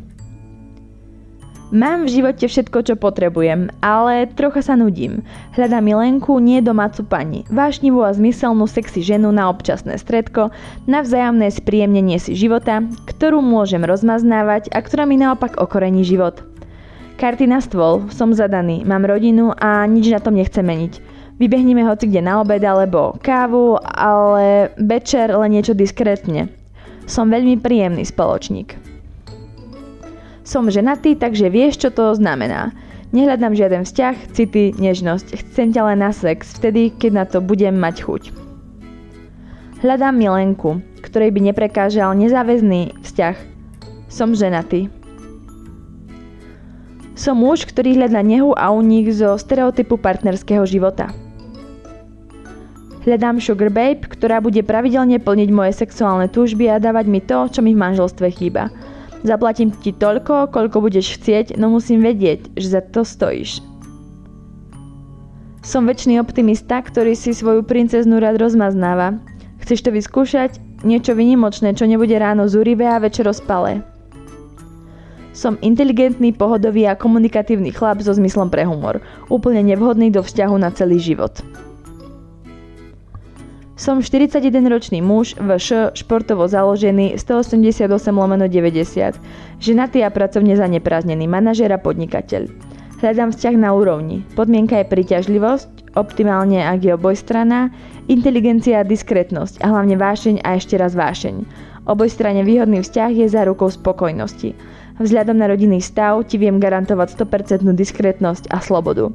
Mám v živote všetko, čo potrebujem, ale trocha sa nudím. Hľadám milenku, nie domácu pani. Vášnivú a zmyselnú sexy ženu na občasné stredko, na vzájomné spríjemnenie si života, ktorú môžem rozmaznávať a ktorá mi naopak okorení život. Karty na stôl, som zadaný, mám rodinu a nič na tom nechcem meniť. Vybehneme hoci kde na obed alebo kávu, ale večer len niečo diskrétne. Som veľmi príjemný spoločník. Som ženatý, takže vieš, čo to znamená. Nehľadám žiaden vzťah, city, nežnosť. Chcem ťa len na sex, vtedy, keď na to budem mať chuť. Hľadám milenku, ktorej by neprekážal nezáväzný vzťah. Som ženatý. Som muž, ktorý hľadá nehu a únik zo stereotypu partnerského života. Hľadám sugar babe, ktorá bude pravidelne plniť moje sexuálne túžby a dávať mi to, čo mi v manželstve chýba. Zaplatím ti toľko, koľko budeš chcieť, no musím vedieť, že za to stojíš. Som väčší optimista, ktorý si svoju princeznú rád rozmaznáva. Chceš to vyskúšať? Niečo vynimočné, čo nebude ráno zúrivé a večer rozpalé. Som inteligentný, pohodový a komunikatívny chlap so zmyslom pre humor. Úplne nevhodný do vzťahu na celý život. Som 41-ročný muž, VŠ, športovo založený, 188 lomeno 90. Ženatý a pracovne zaneprázdnený, manažer a podnikateľ. Hľadám vzťah na úrovni. Podmienka je príťažlivosť, optimálne ak je obojstraná, inteligencia a diskrétnosť a hlavne vášeň a ešte raz vášeň. Obojstranne výhodný vzťah je zárukou spokojnosti. Vzhľadom na rodinný stav ti viem garantovať 100% diskrétnosť a slobodu.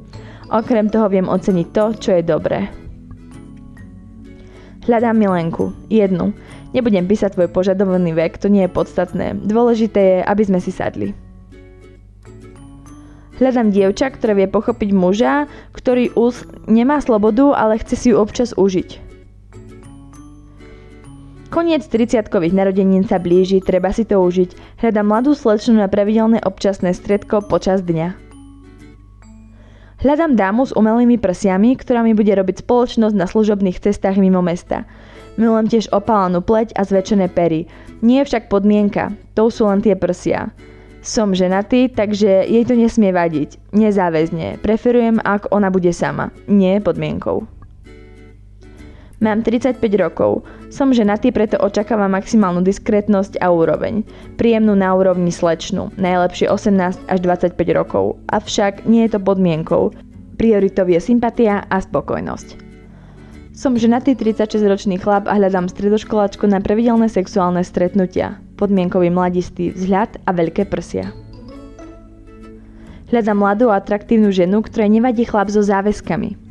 Okrem toho viem oceniť to, čo je dobré. Hľadám milenku. Jednu. Nebudem písať tvoj požadovaný vek, to nie je podstatné. Dôležité je, aby sme si sadli. Hľadám dievča, ktoré vie pochopiť muža, ktorý už nemá slobodu, ale chce si ju občas užiť. Koniec 30-kových narodenín sa blíži, treba si to užiť. Hľadám mladú slečnu na pravidelné občasné stredko počas dňa. Hľadám dámu s umelými prsiami, ktorá mi bude robiť spoločnosť na služobných cestách mimo mesta. Milujem tiež opálanú pleť a zväčšené pery. Nie je však podmienka, to sú len tie prsia. Som ženatý, takže jej to nesmie vadiť. Nezáväzne. Preferujem, ak ona bude sama. Nie podmienkou. Mám 35 rokov. Som ženatý, preto očakávam maximálnu diskrétnosť a úroveň. Príjemnú na úrovni slečnú, najlepšie 18 až 25 rokov. Avšak nie je to podmienkou. Prioritou je sympatia a spokojnosť. Som ženatý 36-ročný chlap a hľadám stredoškoláčku na pravidelné sexuálne stretnutia. Podmienkový mladistý vzhľad a veľké prsia. Hľadám mladú a atraktívnu ženu, ktorej nevadí chlap so záväzkami.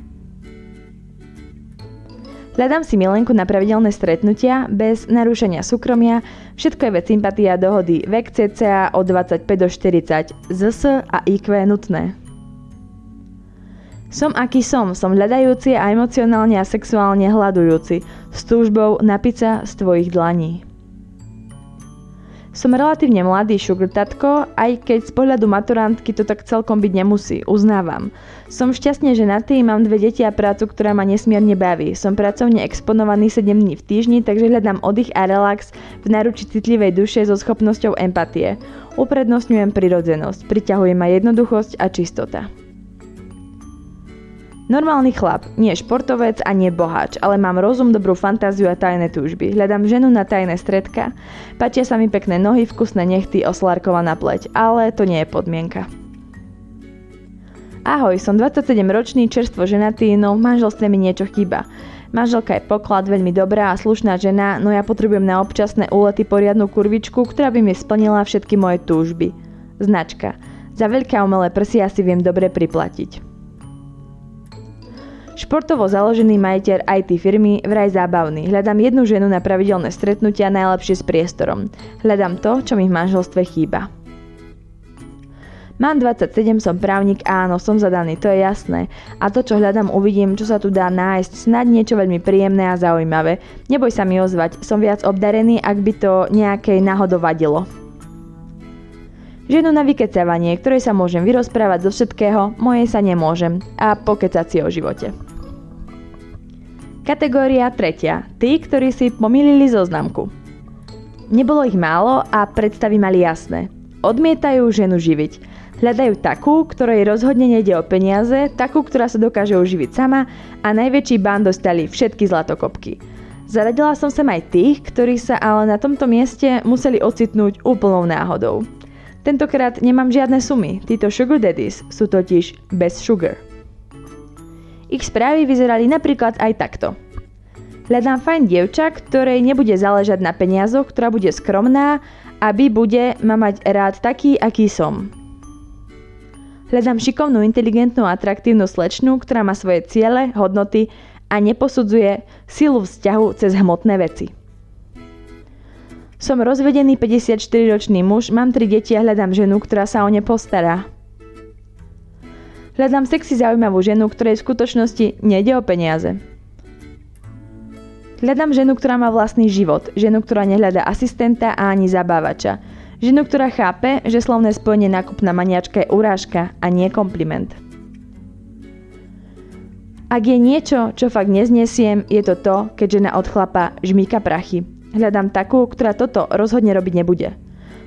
Hľadám si milenku na pravidelné stretnutia, bez narúšania súkromia, všetko je vec sympatia dohody, vek cca od 25 do 40, ZS a IQ nutné. Som aký som, som hľadajúci a emocionálne a sexuálne hľadujúci, s túžbou napiť sa z tvojich dlaní. Som relatívne mladý sugar tatko, aj keď z pohľadu maturantky to tak celkom byť nemusí, uznávam. Som šťastne ženatý, mám dve deti a prácu, ktorá ma nesmierne baví. Som pracovne exponovaný 7 dní v týždni, takže hľadám oddych a relax v náruči citlivej duše so schopnosťou empatie. Uprednostňujem prirodzenosť, priťahuje ma jednoduchosť a čistota. Normálny chlap, nie športovec a nie boháč, ale mám rozum, dobrú fantáziu a tajné túžby. Hľadám ženu na tajné stredka. Pačia sa mi pekné nohy, vkusné nechty, oslárkovaná pleť, ale to nie je podmienka. Ahoj, som 27 ročný, čerstvo ženatý, no v manželstve mi niečo chýba. Manželka je poklad, veľmi dobrá a slušná žena, no ja potrebujem na občasné úlety poriadnu kurvičku, ktorá by mi splnila všetky moje túžby. Značka. Za veľké umelé prsia si viem dobre priplatiť. Športovo založený majiteľ IT firmy vraj zábavný. Hľadám jednu ženu na pravidelné stretnutia, najlepšie s priestorom. Hľadám to, čo mi v manželstve chýba. Mám 27, som právnik, áno, som zadaný, to je jasné. A to, čo hľadám, uvidím, čo sa tu dá nájsť, snad niečo veľmi príjemné a zaujímavé. Neboj sa mi ozvať, som viac obdarený, ak by to nejakej náhodou vadilo. Ženu na vykecávanie, ktorej sa môžem vyrozprávať zo všetkého, moje sa nemôžem. A pokecať si o živote. Kategória tretia. Tí, ktorí si pomýlili zoznamku. Nebolo ich málo a predstavy mali jasné. Odmietajú ženu živiť. Hľadajú takú, ktorej rozhodne nejde o peniaze, takú, ktorá sa dokáže uživiť sama a najväčší bán dostali všetky zlatokopky. Zaradila som sem aj tých, ktorí sa ale na tomto mieste museli ocitnúť úplnou náhodou. Tentokrát nemám žiadne sumy, títo sugar daddies sú totiž bez sugar. Ich správy vyzerali napríklad aj takto. Hľadám fajn dievča, ktorej nebude záležať na peniazoch, ktorá bude skromná, aby bude ma mať rád taký, aký som. Hľadám šikovnú, inteligentnú a atraktívnu slečnu, ktorá má svoje ciele, hodnoty a neposudzuje silu vzťahu cez hmotné veci. Som rozvedený 54-ročný muž, mám tri deti a hľadám ženu, ktorá sa o ne postará. Hľadám sexy zaujímavú ženu, ktorej v skutočnosti nejde o peniaze. Hľadám ženu, ktorá má vlastný život, ženu, ktorá nehľadá asistenta a ani zabávača. Ženu, ktorá chápe, že slovné spojenie nákupná maniačka je urážka a nie kompliment. Ak je niečo, čo fakt neznesiem, je to to, keď žena od chlapa žmýka prachy. Hľadám takú, ktorá toto rozhodne robiť nebude.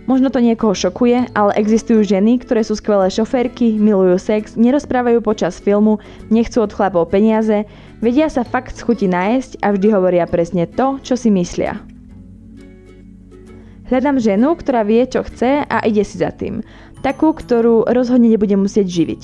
Možno to niekoho šokuje, ale existujú ženy, ktoré sú skvelé šoférky, milujú sex, nerozprávajú počas filmu, nechcú od chlapov peniaze, vedia sa fakt schuti nájsť a vždy hovoria presne to, čo si myslia. Hľadám ženu, ktorá vie, čo chce a ide si za tým. Takú, ktorú rozhodne nebude musieť živiť.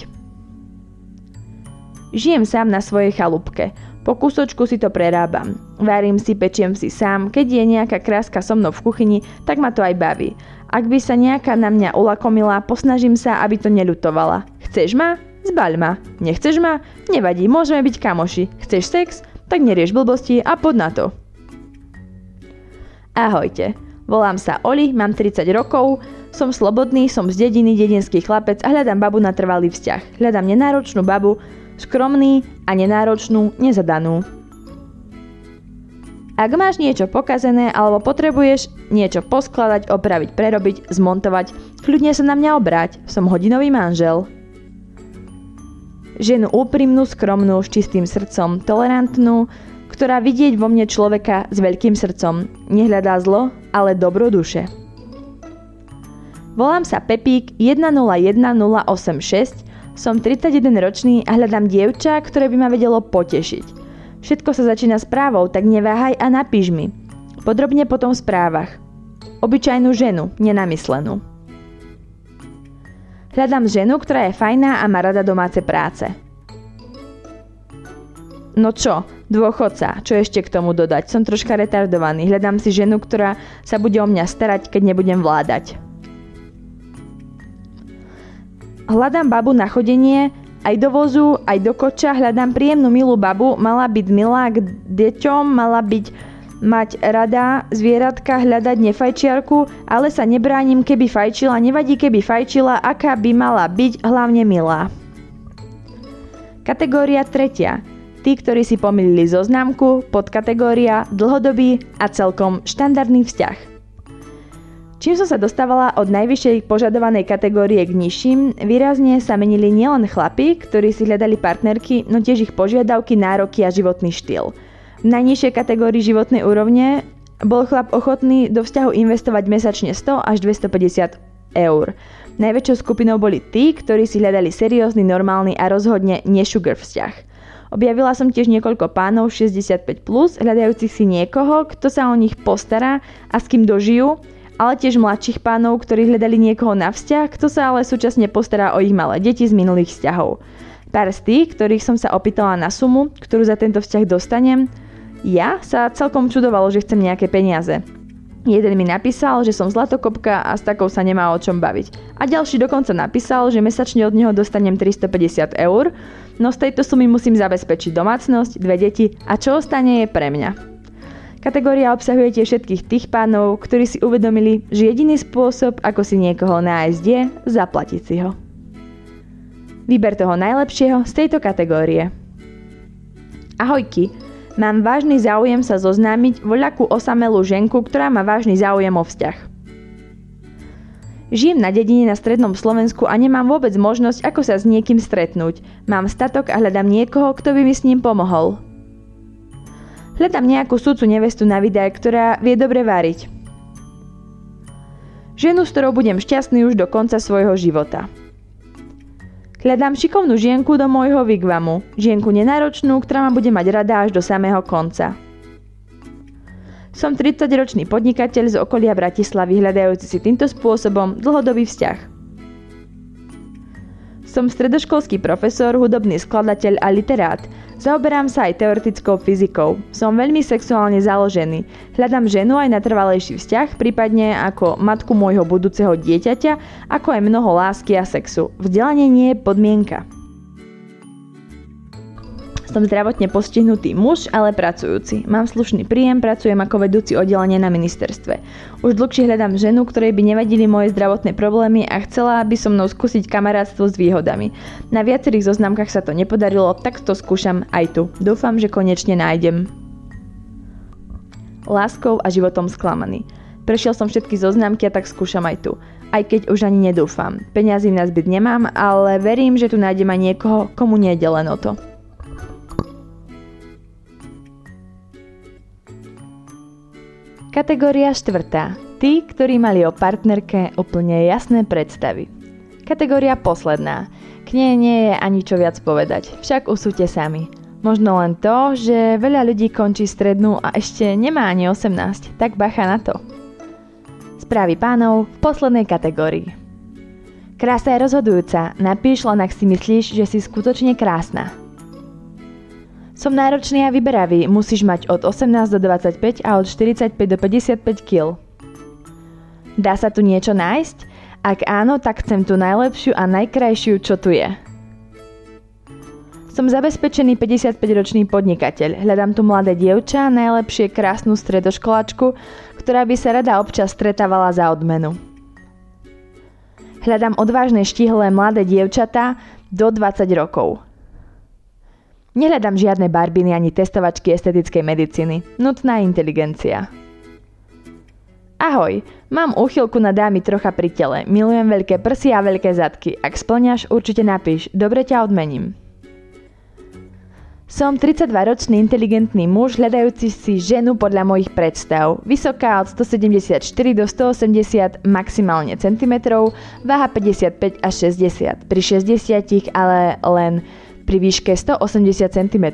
Žijem sám na svojej chalúbke. Po kúsočku si to prerábam. Varím si, pečiem si sám, keď je nejaká kráska so mnou v kuchyni, tak ma to aj baví. Ak by sa nejaká na mňa ulakomila, posnažím sa, aby to neľutovala. Chceš ma? Zbaľ ma. Nechceš ma? Nevadí, môžeme byť kamoši. Chceš sex? Tak nerieš blbosti a pod na to. Ahojte. Volám sa Oli, mám 30 rokov, som slobodný, som z dediny, dedinský chlapec a hľadám babu na trvalý vzťah. Hľadám nenáročnú babu, skromný a nenáročnú, nezadanú. Ak máš niečo pokazené alebo potrebuješ niečo poskladať, opraviť, prerobiť, zmontovať, kľudne sa na mňa obráť, som hodinový manžel. Ženu úprimnú, skromnú, s čistým srdcom, tolerantnú, ktorá vidieť vo mne človeka s veľkým srdcom. Nehľadá zlo, ale dobro duše. Volám sa Pepík 101086 som 31 ročný a hľadám dievča, ktoré by ma vedelo potešiť. Všetko sa začína správou, tak neváhaj a napíš mi. Podrobne potom v správach. Obyčajnú ženu, nenamyslenú. Hľadám ženu, ktorá je fajná a má rada domáce práce. No čo, dôchodca, čo ešte k tomu dodať? Som troška retardovaný. Hľadám si ženu, ktorá sa bude o mňa starať, keď nebudem vládať. Hľadám babu na chodenie, aj do vozu, aj do koča, hľadám príjemnú milú babu, mala byť milá k deťom, mala byť mať rada zvieratka, hľadať nefajčiarku, ale sa nebránim, keby fajčila, nevadí, keby fajčila, aká by mala byť, hlavne milá. Kategória tretia. Tí, ktorí si pomýlili zoznamku, podkategória, dlhodobý a celkom štandardný vzťah. Čím som sa dostávala od najvyššej požadovanej kategórie k nižším, výrazne sa menili nielen chlapi, ktorí si hľadali partnerky, no tiež ich požiadavky, nároky a životný štýl. V najnižšej kategórii životnej úrovne bol chlap ochotný do vzťahu investovať mesačne 100 až 250 eur. Najväčšou skupinou boli tí, ktorí si hľadali seriózny, normálny a rozhodne nesugar vzťah. Objavila som tiež niekoľko pánov 65+, plus, hľadajúcich si niekoho, kto sa o nich postará a s kým dožijú, ale tiež mladších pánov, ktorí hľadali niekoho na vzťah, kto sa ale súčasne postará o ich malé deti z minulých vzťahov. Pár z tých, ktorých som sa opýtala na sumu, ktorú za tento vzťah dostanem, ja sa celkom čudovalo, že chcem nejaké peniaze. Jeden mi napísal, že som zlatokopka a s takou sa nemá o čom baviť. A ďalší dokonca napísal, že mesačne od neho dostanem 350 eur, no z tejto sumy musím zabezpečiť domácnosť, dve deti a čo ostane je pre mňa. Kategória obsahuje tiež všetkých tých pánov, ktorí si uvedomili, že jediný spôsob, ako si niekoho nájsť je zaplatiť si ho. Vyber toho najlepšieho z tejto kategórie. Ahojky, mám vážny záujem sa zoznámiť voľakú osamelú ženku, ktorá má vážny záujem o vzťah. Žijem na dedine na strednom Slovensku a nemám vôbec možnosť, ako sa s niekým stretnúť. Mám statok a hľadám niekoho, kto by mi s ním pomohol. Hľadám nejakú súcu nevestu na videa, ktorá vie dobre variť. Ženu, s ktorou budem šťastný už do konca svojho života. Hľadám šikovnú žienku do môjho vigvamu. Žienku nenáročnú, ktorá ma bude mať rada až do samého konca. Som 30-ročný podnikateľ z okolia Bratislavy, hľadajúci si týmto spôsobom dlhodobý vzťah. Som stredoškolský profesor, hudobný skladateľ a literát. Zaoberám sa aj teoretickou fyzikou. Som veľmi sexuálne založený. Hľadám ženu aj na trvalejší vzťah, prípadne ako matku môjho budúceho dieťaťa, ako aj mnoho lásky a sexu. Vzdelanie nie je podmienka. Som zdravotne postihnutý muž, ale pracujúci. Mám slušný príjem, pracujem ako vedúci oddelenia na ministerstve. Už dlhšie hľadám ženu, ktorej by nevadili moje zdravotné problémy a chcela by so mnou skúsiť kamarátstvo s výhodami. Na viacerých zoznamkách sa to nepodarilo, tak to skúšam aj tu. Dúfam, že konečne nájdem. Láskou a životom sklamaný. Prešiel som všetky zoznamky a tak skúšam aj tu. Aj keď už ani nedúfam. Peňazí na zbyt nemám, ale verím, že tu nájdem aj niekoho, komu nie je len to. Kategória štvrtá. Tí, ktorí mali o partnerke úplne jasné predstavy. Kategória posledná. K nej nie je ani čo viac povedať, však usúte sami. Možno len to, že veľa ľudí končí strednú a ešte nemá ani 18, tak bacha na to. Správy pánov v poslednej kategórii. Krása je rozhodujúca, napíš len ak si myslíš, že si skutočne krásna. Som náročný a vyberavý, musíš mať od 18 do 25 a od 45 do 55 kg. Dá sa tu niečo nájsť? Ak áno, tak chcem tú najlepšiu a najkrajšiu, čo tu je. Som zabezpečený 55-ročný podnikateľ. Hľadám tu mladé dievča, najlepšie krásnu stredoškolačku, ktorá by sa rada občas stretávala za odmenu. Hľadám odvážne štihlé mladé dievčatá do 20 rokov. Nehľadám žiadne barbiny ani testovačky estetickej medicíny. Nutná inteligencia. Ahoj, mám úchylku na dámy trocha pri tele. Milujem veľké prsy a veľké zadky. Ak splňaš, určite napíš. Dobre ťa odmením. Som 32-ročný inteligentný muž, hľadajúci si ženu podľa mojich predstav. Vysoká od 174 do 180 maximálne centimetrov, váha 55 až 60. Pri 60 ale len pri výške 180 cm.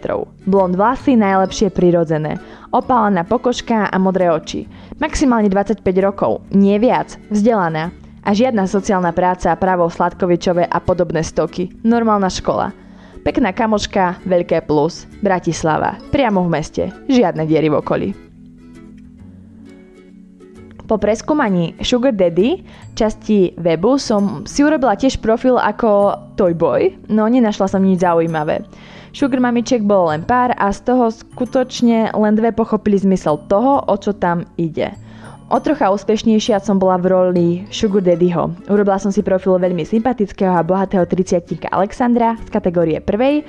Blond vlasy najlepšie prirodzené. Opálená pokožka a modré oči. Maximálne 25 rokov, nie viac, vzdelaná. A žiadna sociálna práca, právo Sladkovičové a podobné stoky. Normálna škola. Pekná kamoška, veľké plus. Bratislava. Priamo v meste. Žiadne diery v okolí. Po preskúmaní Sugar Daddy časti webu som si urobila tiež profil ako Toyboy, no nenašla som nič zaujímavé. Sugar mamiček bolo len pár a z toho skutočne len dve pochopili zmysel toho, o čo tam ide. O trocha úspešnejšia som bola v roli Sugar Daddyho. Urobila som si profil veľmi sympatického a bohatého 30 Alexandra z kategórie prvej,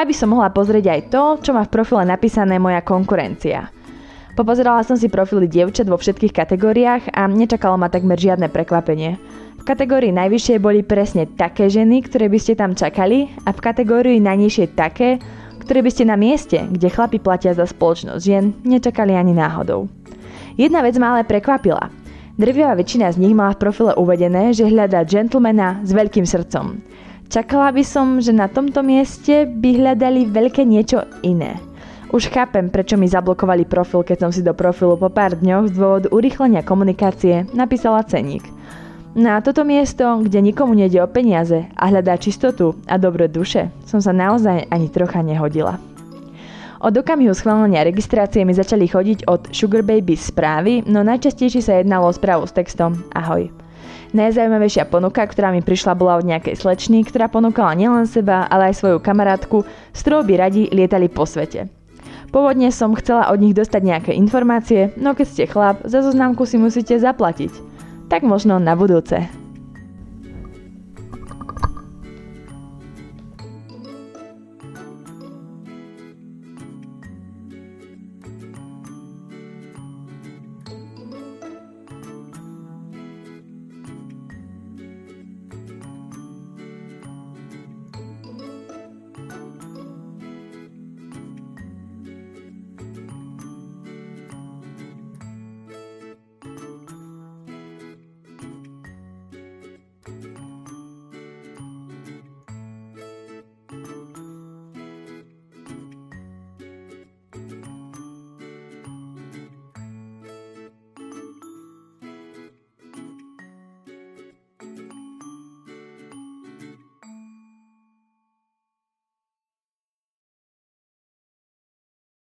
aby som mohla pozrieť aj to, čo má v profile napísané moja konkurencia. Popozerala som si profily dievčat vo všetkých kategóriách a nečakalo ma takmer žiadne prekvapenie. V kategórii najvyššie boli presne také ženy, ktoré by ste tam čakali a v kategórii najnižšie také, ktoré by ste na mieste, kde chlapi platia za spoločnosť žien, nečakali ani náhodou. Jedna vec ma ale prekvapila. Drvivá väčšina z nich mala v profile uvedené, že hľadá gentlemana s veľkým srdcom. Čakala by som, že na tomto mieste by hľadali veľké niečo iné. Už chápem, prečo mi zablokovali profil, keď som si do profilu po pár dňoch z dôvodu urýchlenia komunikácie napísala ceník. Na toto miesto, kde nikomu nejde o peniaze a hľadá čistotu a dobré duše, som sa naozaj ani trocha nehodila. Od okamihu schválenia registrácie mi začali chodiť od Sugar Baby správy, no najčastejšie sa jednalo o správu s textom Ahoj. Najzaujímavejšia ponuka, ktorá mi prišla, bola od nejakej slečny, ktorá ponúkala nielen seba, ale aj svoju kamarátku, s ktorou by radi lietali po svete. Pôvodne som chcela od nich dostať nejaké informácie, no keď ste chlap, za zoznamku si musíte zaplatiť. Tak možno na budúce.